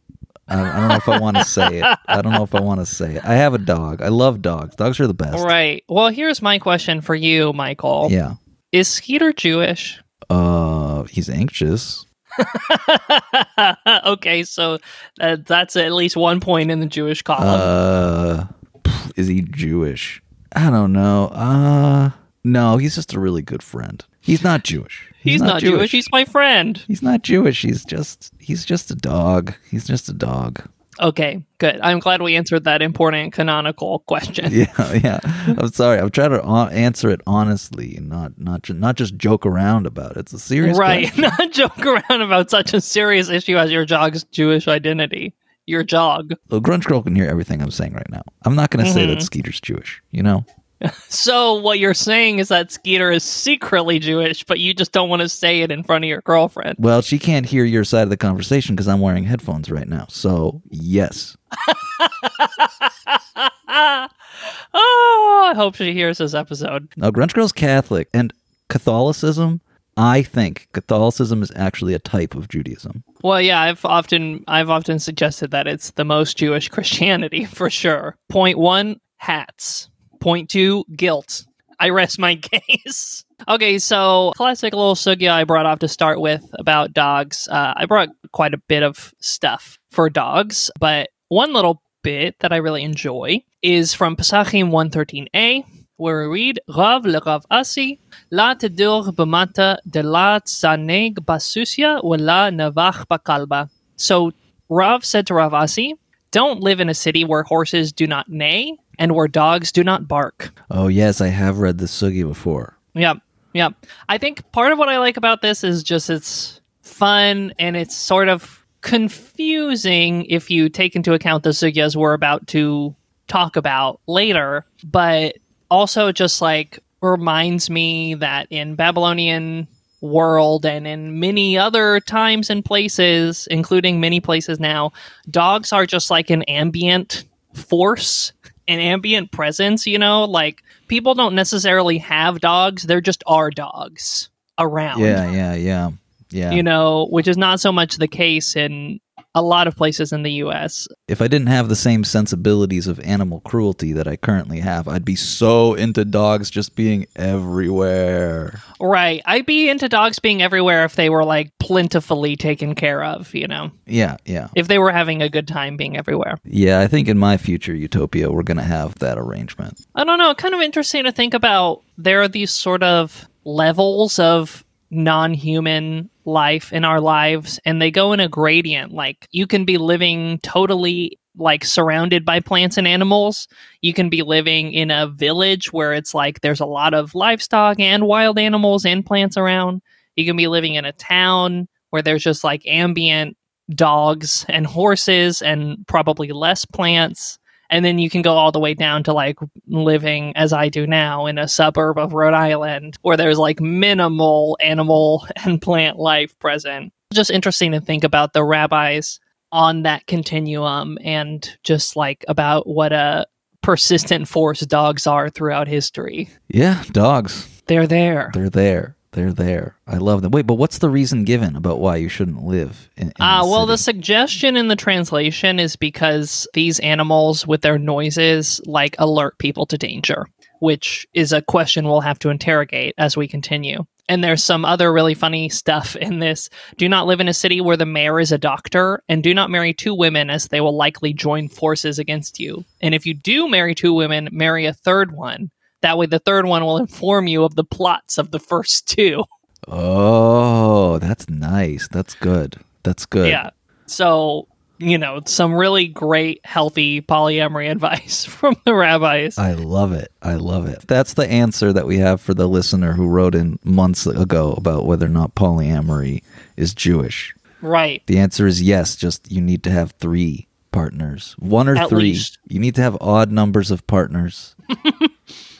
I, I don't know if I want to say it. I don't know if I want to say it. I have a dog. I love dogs. Dogs are the best. Right. Well, here's my question for you, Michael. Yeah. Is Skeeter Jewish? Uh, he's anxious. [LAUGHS] okay, so uh, that's at least one point in the Jewish column. Uh, Is he Jewish? I don't know. Uh no, he's just a really good friend. He's not Jewish. He's, not, Jewish. He's my friend. He's not Jewish. He's just he's just a dog. He's just a dog. Okay, good. I'm glad we answered that important canonical question. [LAUGHS] Yeah, yeah. I'm sorry. I'm trying to uh, answer it honestly and not not ju- not just joke around about it. It's a serious right. [LAUGHS] question. Not joke around about such a serious issue as your dog's Jewish identity. Your jog. Well, Grunge Girl can hear everything I'm saying right now. I'm not going to say Mm-hmm. that Skeeter's Jewish. You know? [LAUGHS] So what you're saying is that Skeeter is secretly Jewish, but you just don't want to say it in front of your girlfriend. Well, she can't hear your side of the conversation because I'm wearing headphones right now. So yes, [LAUGHS] oh, I hope she hears this episode. now Grunge Girl's Catholic and Catholicism. I think Catholicism is actually a type of Judaism. Well, yeah, I've often I've often suggested that it's the most Jewish [LAUGHS] Christianity for sure. Point one, hats. Point two, guilt. I rest my [LAUGHS] case. okay, so classic little sugya I brought off to start with about dogs. Uh, I brought quite a bit of stuff for dogs, but one little bit that I really enjoy is from Pesachim 113a, where we read Rav lerav Asi La tedur b'mata de la tsaneg basusia la navach bakalba. So Rav said to Rav Asi, Don't live in a city where horses do not neigh and where dogs do not bark. Oh yes, I have read the sugya before. Yep. Yep. I think part of what I like about this is just it's fun and it's sort of confusing if you take into account the sugyas we're about to talk about later, but also just like reminds me that in Babylonian world and in many other times and places, including many places now, dogs are just like an ambient force, an ambient presence, you know? Like people don't necessarily have dogs, they're just are dogs around. Yeah, yeah, yeah, yeah. You know, which is not so much the case in a lot of places in the US. if I didn't have the same sensibilities of animal cruelty that I currently have, I'd be so into dogs just being everywhere. Right. I'd be into dogs being everywhere if they were like plentifully taken care of, you know, Yeah, yeah. if they were having a good time being everywhere. Yeah, I think in my future utopia, we're going to have that arrangement. I don't know. Kind of interesting to think about. There are these sort of levels of non human life in our lives, and they go in a gradient. Like, you can be living totally like surrounded by plants and animals. You can be living in a village where it's like there's a lot of livestock and wild animals and plants around. You can be living in a town where there's just like ambient dogs and horses and probably less plants and then you can go all the way down to like living as I do now in a suburb of Rhode Island where there's like minimal animal [LAUGHS] and plant life present. Just interesting to think about the rabbis on that continuum and just like about what a persistent force dogs are throughout history. Yeah, dogs. They're there. They're there. They're there. I love them. Wait, but what's the reason given about why you shouldn't live in, in Ah, the well, the suggestion in the translation is because these animals with their noises like alert people to danger, which is a question we'll have to interrogate as we continue. And there's some other really funny stuff in this. Do not live in a city where the mayor is a doctor, and do not marry two women, as they will likely join forces against you. And if you do marry two women, marry a third one. That way, the third one will inform you of the plots of the first two. Oh, that's nice. That's good. That's good. Yeah. So, you know, some really great, healthy polyamory [LAUGHS] advice from the rabbis. I love it. I love it. That's the answer that we have for the listener who wrote in months ago about whether or not polyamory is Jewish. right. The answer is yes, just you need to have three partners. One or At three. least. You need to have odd numbers of partners. [LAUGHS]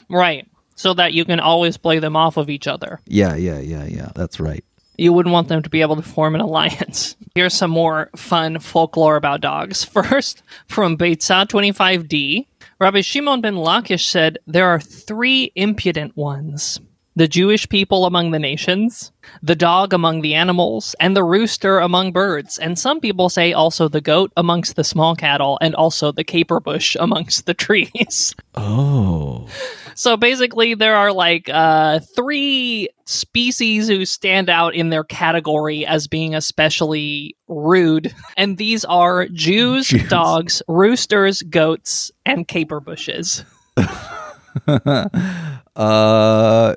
Right. So that you can always play them off of each other. Yeah, yeah, yeah, yeah. That's right. You wouldn't want them to be able to form an alliance. [LAUGHS] Here's some more fun folklore about dogs. [LAUGHS] First, from Beitzah 25b, Rabbi Shimon ben Lakish said, There are three impudent ones the Jewish people among the nations, the dog among the animals, and the rooster among birds. And some people say also the goat amongst the small cattle, and also the caper bush [LAUGHS] amongst the trees. Oh. So basically, there are like uh, three species who stand out in their category as being especially rude. And these are Jews, Jews. dogs, roosters, goats, and caper bushes. [LAUGHS] [LAUGHS] uh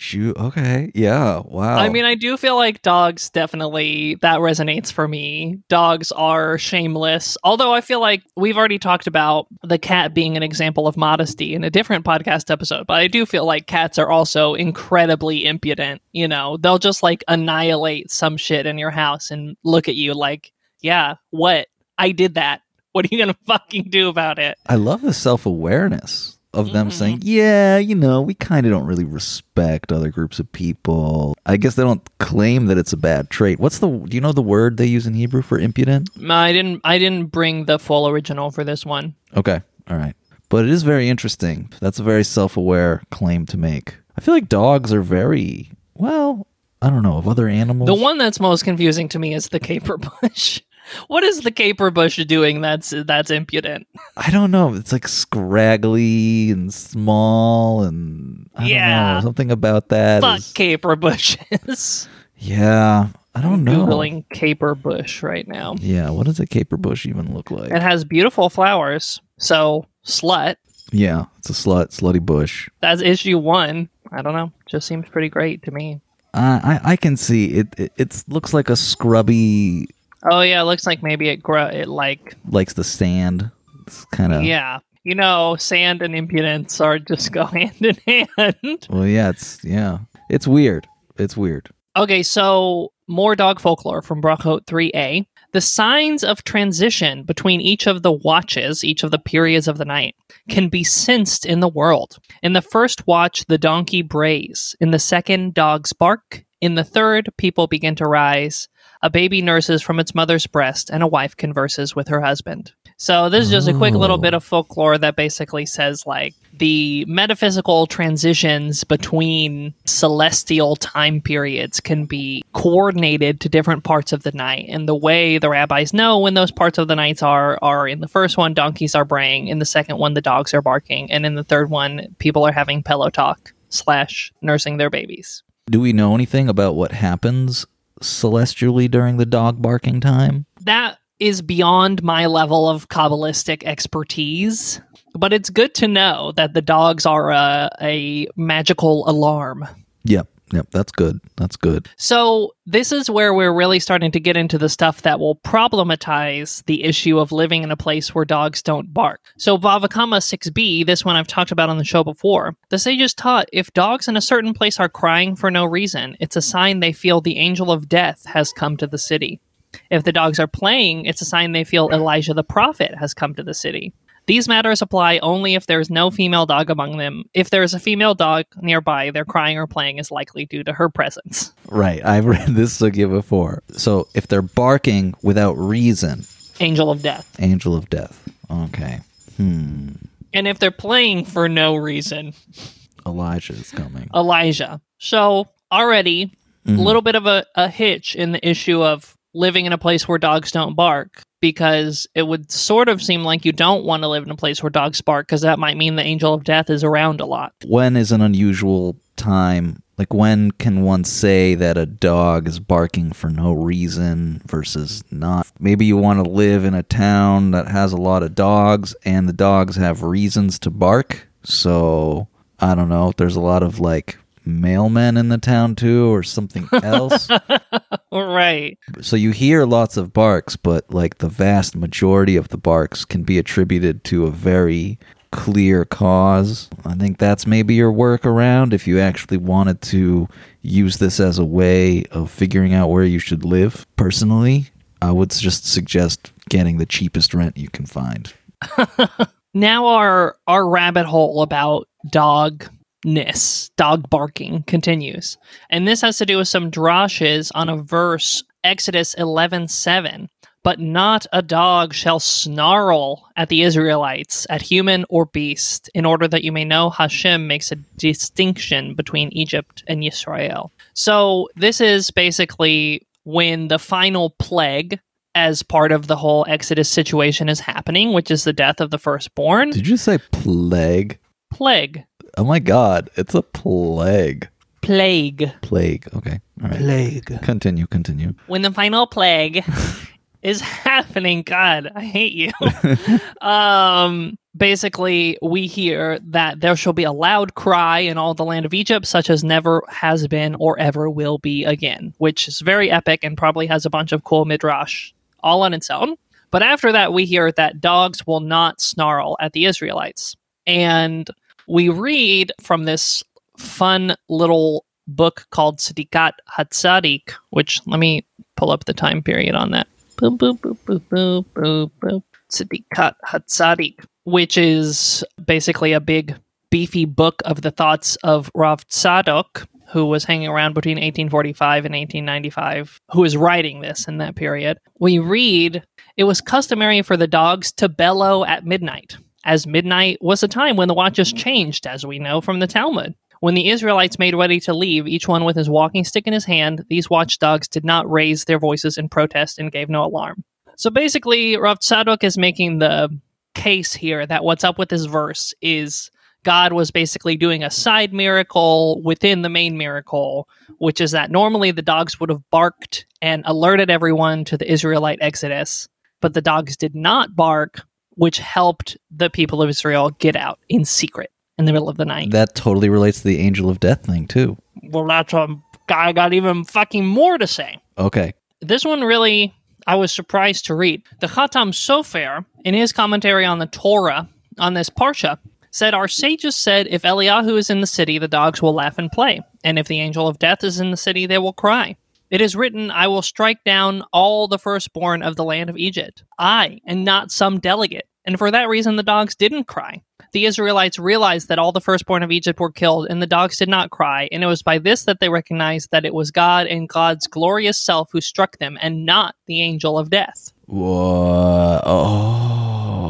you okay yeah wow I mean, I do feel like dogs definitely that resonates for me. Dogs are shameless. Although I feel like we've already talked about the cat being an example of modesty in a different podcast episode, but I do feel like cats are also incredibly impudent. You know, they'll just like annihilate some shit in your house and look at you like, yeah, what? I did that. What are you going [LAUGHS] to fucking do about it? i love the self-awareness of them Mhm. saying yeah you know we kind of don't really respect other groups of people. I guess they don't claim that it's a bad trait. What's the do you know the word they use in hebrew for impudent? No, I didn't I didn't bring the full original for this one. okay all right. But it is very interesting. That's a very self-aware claim to make. I feel like dogs are very well i don't know of other animals. The one that's most confusing to me is the caper bush. [LAUGHS] What is the caper bush doing that's that's impudent? I don't know. It's like scraggly and small, and I don't Yeah. know something about that. Fuck is- caper bushes. [LAUGHS] yeah, I don't know. Googling caper bush right now. Yeah, what does a caper bush even look like? It has beautiful flowers. So slut. yeah, it's a slut, slutty bush. That's issue one. I don't know. Just seems pretty great to me. I I, I can see it. It it looks like a scrubby Oh yeah, it looks like maybe it grow it like likes the sand. It's kind of yeah. You know, sand and impudence are just [LAUGHS] go hand in hand. Well, yeah, it's yeah, it's weird. It's weird. Okay, so more dog folklore from Brachot 3a. The signs of transition between each of the watches, each of the periods of the night, can be sensed in the world. In the first watch, the donkey brays. In the second, dogs bark. In the third, people begin to rise. A baby nurses from its mother's breast, and a wife converses with her husband. So, this is just a quick little Oh. bit of folklore that basically says like the metaphysical transitions between celestial time periods can be coordinated to different parts of the night. And the way the rabbis know when those parts of the nights are are in the first one, donkeys are braying. In the second one, the dogs are barking. And in the third one, people are having pillow talk slash nursing their babies. Do we know anything about what happens celestially during the dog barking time? that is beyond my level of kabbalistic expertise but it's good to know that the dogs are a, a magical alarm Yep, yep, that's good. That's good. so this is where we're really starting to get into the stuff that will problematize the issue of living in a place where dogs don't bark so Bava Kamma 6b this one i've talked about on the show before the sages taught if dogs in a certain place are crying for no reason it's a sign they feel the angel of death has come to the city if the dogs are playing, it's a sign they feel Elijah the prophet has come to the city. These matters apply only if there is no female dog among them. If there is a female dog nearby, their crying or playing is likely due to her presence. Right. I've read this Sugya before. So if they're barking without reason, Angel of death. angel of death. Okay. Hmm. And if they're playing for no reason, Elijah is coming. Elijah. So already a Mhm. little bit of a, a hitch in the issue of living in a place where dogs don't bark because it would sort of seem like you don't want to live in a place where dogs bark because that might mean the angel of death is around a lot. When is an unusual time? Like when can one say that a dog is barking for no reason versus not? Maybe you want to live in a town that has a lot of dogs and the dogs have reasons to bark. So I don't know. There's a lot of like mailmen in the town too or something else. [LAUGHS] right. so you hear lots of barks, but like the vast majority of the barks can be attributed to a very clear cause. I think that's maybe your workaround if you actually wanted to use this as a way of figuring out where you should live. Personally, I would just suggest getting the cheapest rent you can find. [LAUGHS] Now our our rabbit hole about dogness, dog barking continues. And this has to do with some drashes on a verse Exodus 11:7. but not a dog shall snarl at the Israelites, at human or beast, in order that you may know Hashem makes a distinction between Egypt and Israel. So this is basically when the final plague as part of the whole Exodus situation is happening, which is the death of the firstborn. Did you say plague? Plague. Oh my god, it's a plague. Plague. Plague. Okay. All right. Plague. Continue, continue. When the final plague [LAUGHS] is happening, God, I hate you. [LAUGHS] um basically we hear that there shall be a loud cry in all the land of Egypt, such as never has been or ever will be again, which is very epic and probably has a bunch of cool midrash all on its own. But after that, we hear that dogs will not snarl at the Israelites. And we read from this fun little book called Tzidkat HaTzaddik, which let me pull up the time period on that. Boop, boop, boop, boop, boop, boop, boop. Tzidkat HaTzaddik, which is basically a big, beefy book of the thoughts of Rav Tzadok, who was hanging around between 1845 and 1895, who was writing this in that period. We read, it was customary for the dogs to bellow at midnight, as midnight was a time when the watches mm-hmm. changed, as we know from the Talmud. When the Israelites made ready to leave, each one with his walking stick in his hand, these watchdogs did not raise their voices in protest and gave no alarm. So basically, Rav Tzadok is making the case here that what's up with this verse is God was basically doing a side miracle within the main miracle, which is that normally the dogs would have barked and alerted everyone to the Israelite exodus, but the dogs did not bark, which helped the people of Israel get out in secret in the middle of the night. That totally relates to the angel of death thing too. well, that's a guy got even fucking more to say. Okay. This one really, I was surprised to read. The Khatam Sofer, in his commentary on the Torah on this parsha, said, Our sages said, if Eliyahu is in the city, the dogs will laugh and play, and if the angel of death is in the city, they will cry. It is written, I will strike down all the firstborn of the land of Egypt. I, and not some delegate. And for that reason, the dogs didn't cry. The Israelites realized that all the firstborn of Egypt were killed, and the dogs did not cry. And it was by this that they recognized that it was God and God's glorious self who struck them, and not the angel of death. Wha-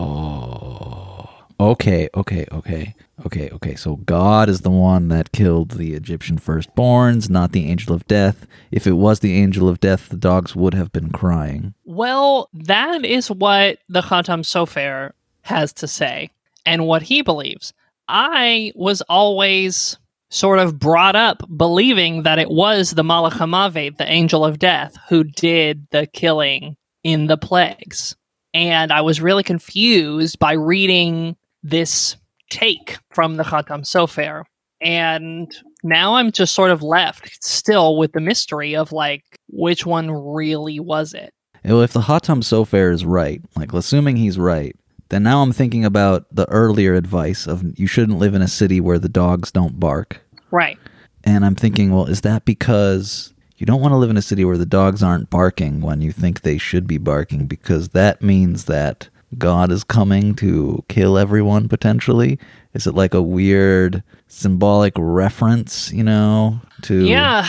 Oh. Okay, okay, okay. Okay, okay. So God is the one that killed the Egyptian firstborns, not the angel of death. If it was the angel of death, the dogs would have been crying. Well, that is what the Khatam Sofer has to say and what he believes. I was always sort of brought up believing that it was the Malach HaMavet, the angel of death, who did the killing in the plagues. And I was really confused by reading this take from the Khatam Sofer. And now I'm just sort of left still with the mystery of like, which one really was it? Well, if the Hatam Sofer is right, like assuming he's right, then now I'm thinking about the earlier advice of you shouldn't live in a city where the dogs don't bark. Right. And I'm thinking, well, is that because you don't want to live in a city where the dogs aren't barking when you think they should be barking? Because that means that God is coming to kill everyone potentially. Is it like a weird symbolic reference, you know, to Yeah.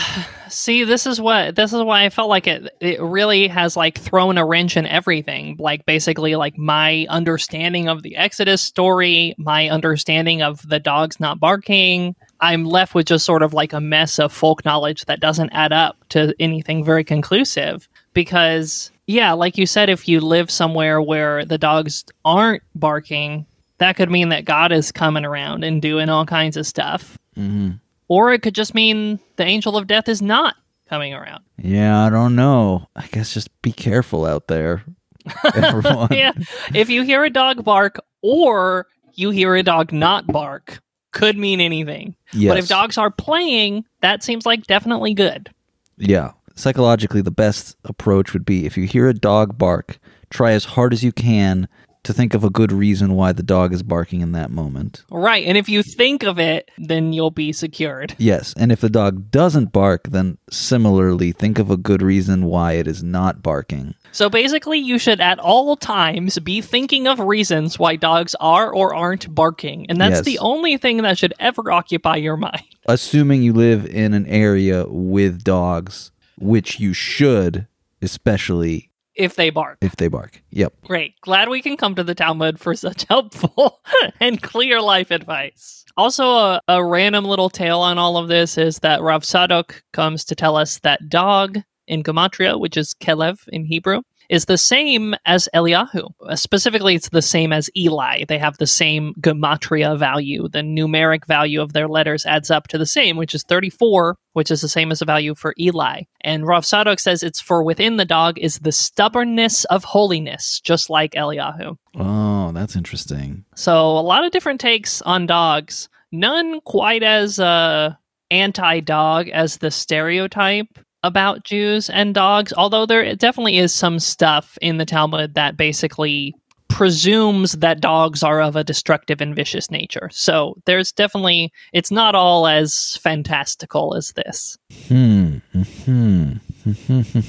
See, this is what this is why I felt like it it really has like thrown a wrench in everything. Like basically like my understanding of the Exodus story, my understanding of the dogs not barking. I'm left with just sort of like a mess of folk knowledge that doesn't add up to anything very conclusive because yeah, like you said if you live somewhere where the dogs aren't barking, that could mean that God is coming around and doing all kinds of stuff. Mhm. Or it could just mean the angel of death is not coming around. Yeah, I don't know. I guess just be careful out there. [LAUGHS] Everyone. yeah. If you hear a dog bark or you hear a dog not bark, could mean anything. Yes. But if dogs are playing, that seems like definitely good. Yeah. Psychologically, the best approach would be if you hear a dog bark, try as hard as you can to think of a good reason why the dog is barking in that moment. Right. And if you think of it, then you'll be secured. Yes. And if the dog doesn't bark, then similarly think of a good reason why it is not barking. So basically, you should at all times be thinking of reasons why dogs are or aren't barking. And that's Yes. the only thing that should ever occupy your mind. Assuming you live in an area with dogs, which you should, especially if they bark. if they bark. Yep. Great. Glad we can come to the Talmud for such [LAUGHS] helpful and clear life advice. Also, a, a random little tale on all of this is that Rav Tzadok comes to tell us that dog in Gematria, which is Kelev in Hebrew, is the same as Eliyahu. Uh, Specifically, it's the same as Eli. They have the same Gematria value. The numeric value of their letters adds up to the same, which is 34, which is the same as the value for Eli. And Rav Tzadok says it's for within the dog is the stubbornness of holiness, just like Eliyahu. Oh, that's interesting. So a lot of different takes on dogs. None quite as uh, anti-dog as the stereotype about Jews and dogs. Although there definitely is some stuff in the Talmud that basically presumes that dogs are of a destructive and vicious nature. So there's definitely it's not all as fantastical as this. Hmm. Hmm.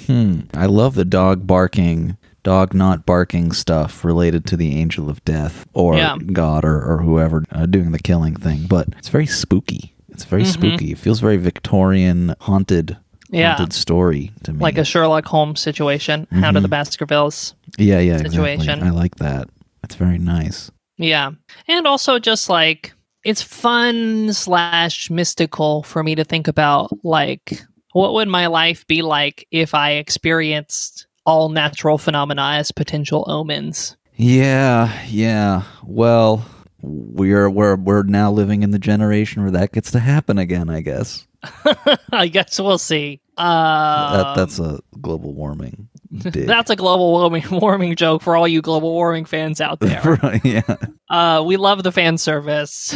Hmm. I love the dog barking, dog not barking stuff related to the angel of death or Yeah. God or, or whoever uh, doing the killing thing. But it's very spooky. It's very Mhm. spooky. It feels very Victorian, haunted, Yeah. haunted story to me. Like a Sherlock Holmes situation, Hound of the mm-hmm. Baskervilles. yeah, yeah, situation. Exactly. I like that. It's very nice. Yeah. And also just like it's fun slash mystical for me to think about like what would my life be like if I experienced all natural phenomena as potential omens? Yeah, yeah. Well, we're we're we're now living in the generation where that gets to happen again. I guess [LAUGHS] I guess we'll see. Uh, that that's a global warming. [LAUGHS] dig. that's a global warming, [LAUGHS] warming joke for all you global warming fans out there. right. Yeah. Uh, we love the fan service.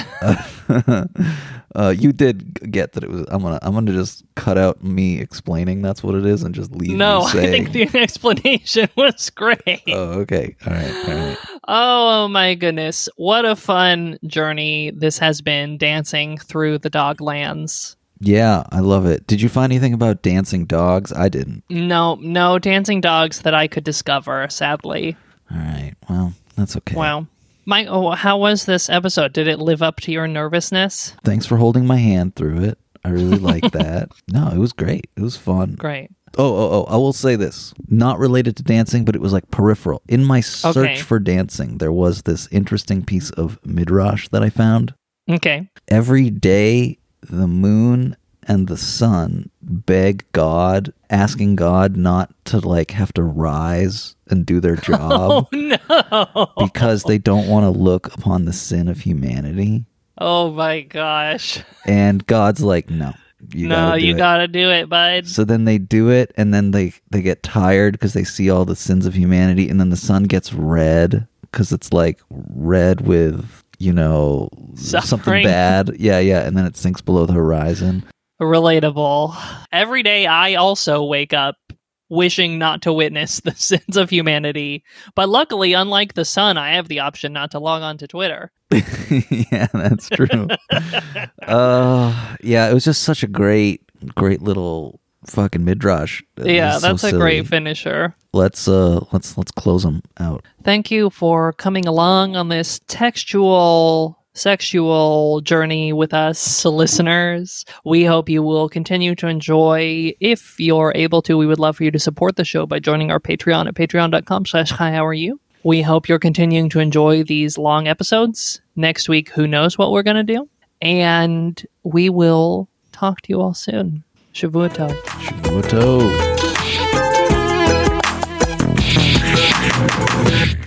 uh, you did get that it was. I'm gonna I'm gonna just cut out me explaining that's what it is and just leave. no, I think the explanation was great. Oh, okay. All right. All right. Oh my goodness. What a fun journey this has been dancing through the dog lands. Yeah, I love it. Did you find anything about dancing dogs? I didn't. No, no dancing dogs that I could discover, sadly. All right. Well, that's okay. Wow. Mike, oh, how was this episode? Did it live up to your nervousness? Thanks for holding my hand through it. I really like that. [LAUGHS] No, it was great. It was fun. Great. Oh, oh, oh, I will say this. Not related to dancing, but it was like peripheral. In my search Okay. for dancing, there was this interesting piece of midrash that I found. Okay. Every day, the moon and the sun beg God, asking God not to like have to rise and do their [LAUGHS] oh, job Oh no. because they don't want to look upon the sin of humanity. Oh my gosh. And God's like, no, you no, gotta you it. gotta do it, bud. So then they do it, and then they they get tired because they see all the sins of humanity, and then the sun gets red because it's like red with you know something bad. Yeah, yeah, and then it sinks below the horizon. Relatable. Every day I also wake up wishing not to witness [LAUGHS] the sins of humanity. But luckily, unlike the sun, I have the option not to log on to Twitter. [LAUGHS] [LAUGHS] yeah, that's true. uh, yeah, it was just such a great, great little fucking midrash. It yeah, was so that's a silly. great finisher. Let's uh, let's let's close them out. Thank you for coming along on this textual, sexual journey with us, listeners. We hope you will continue to enjoy. If you're able to, we would love for you to support the show by joining our Patreon at patreon.com slash hi how are you. We hope you're continuing to enjoy these long episodes. Next week, who knows what we're going to do? And we will talk to you all soon. Shavua tov. Shavuot tov. Thank you.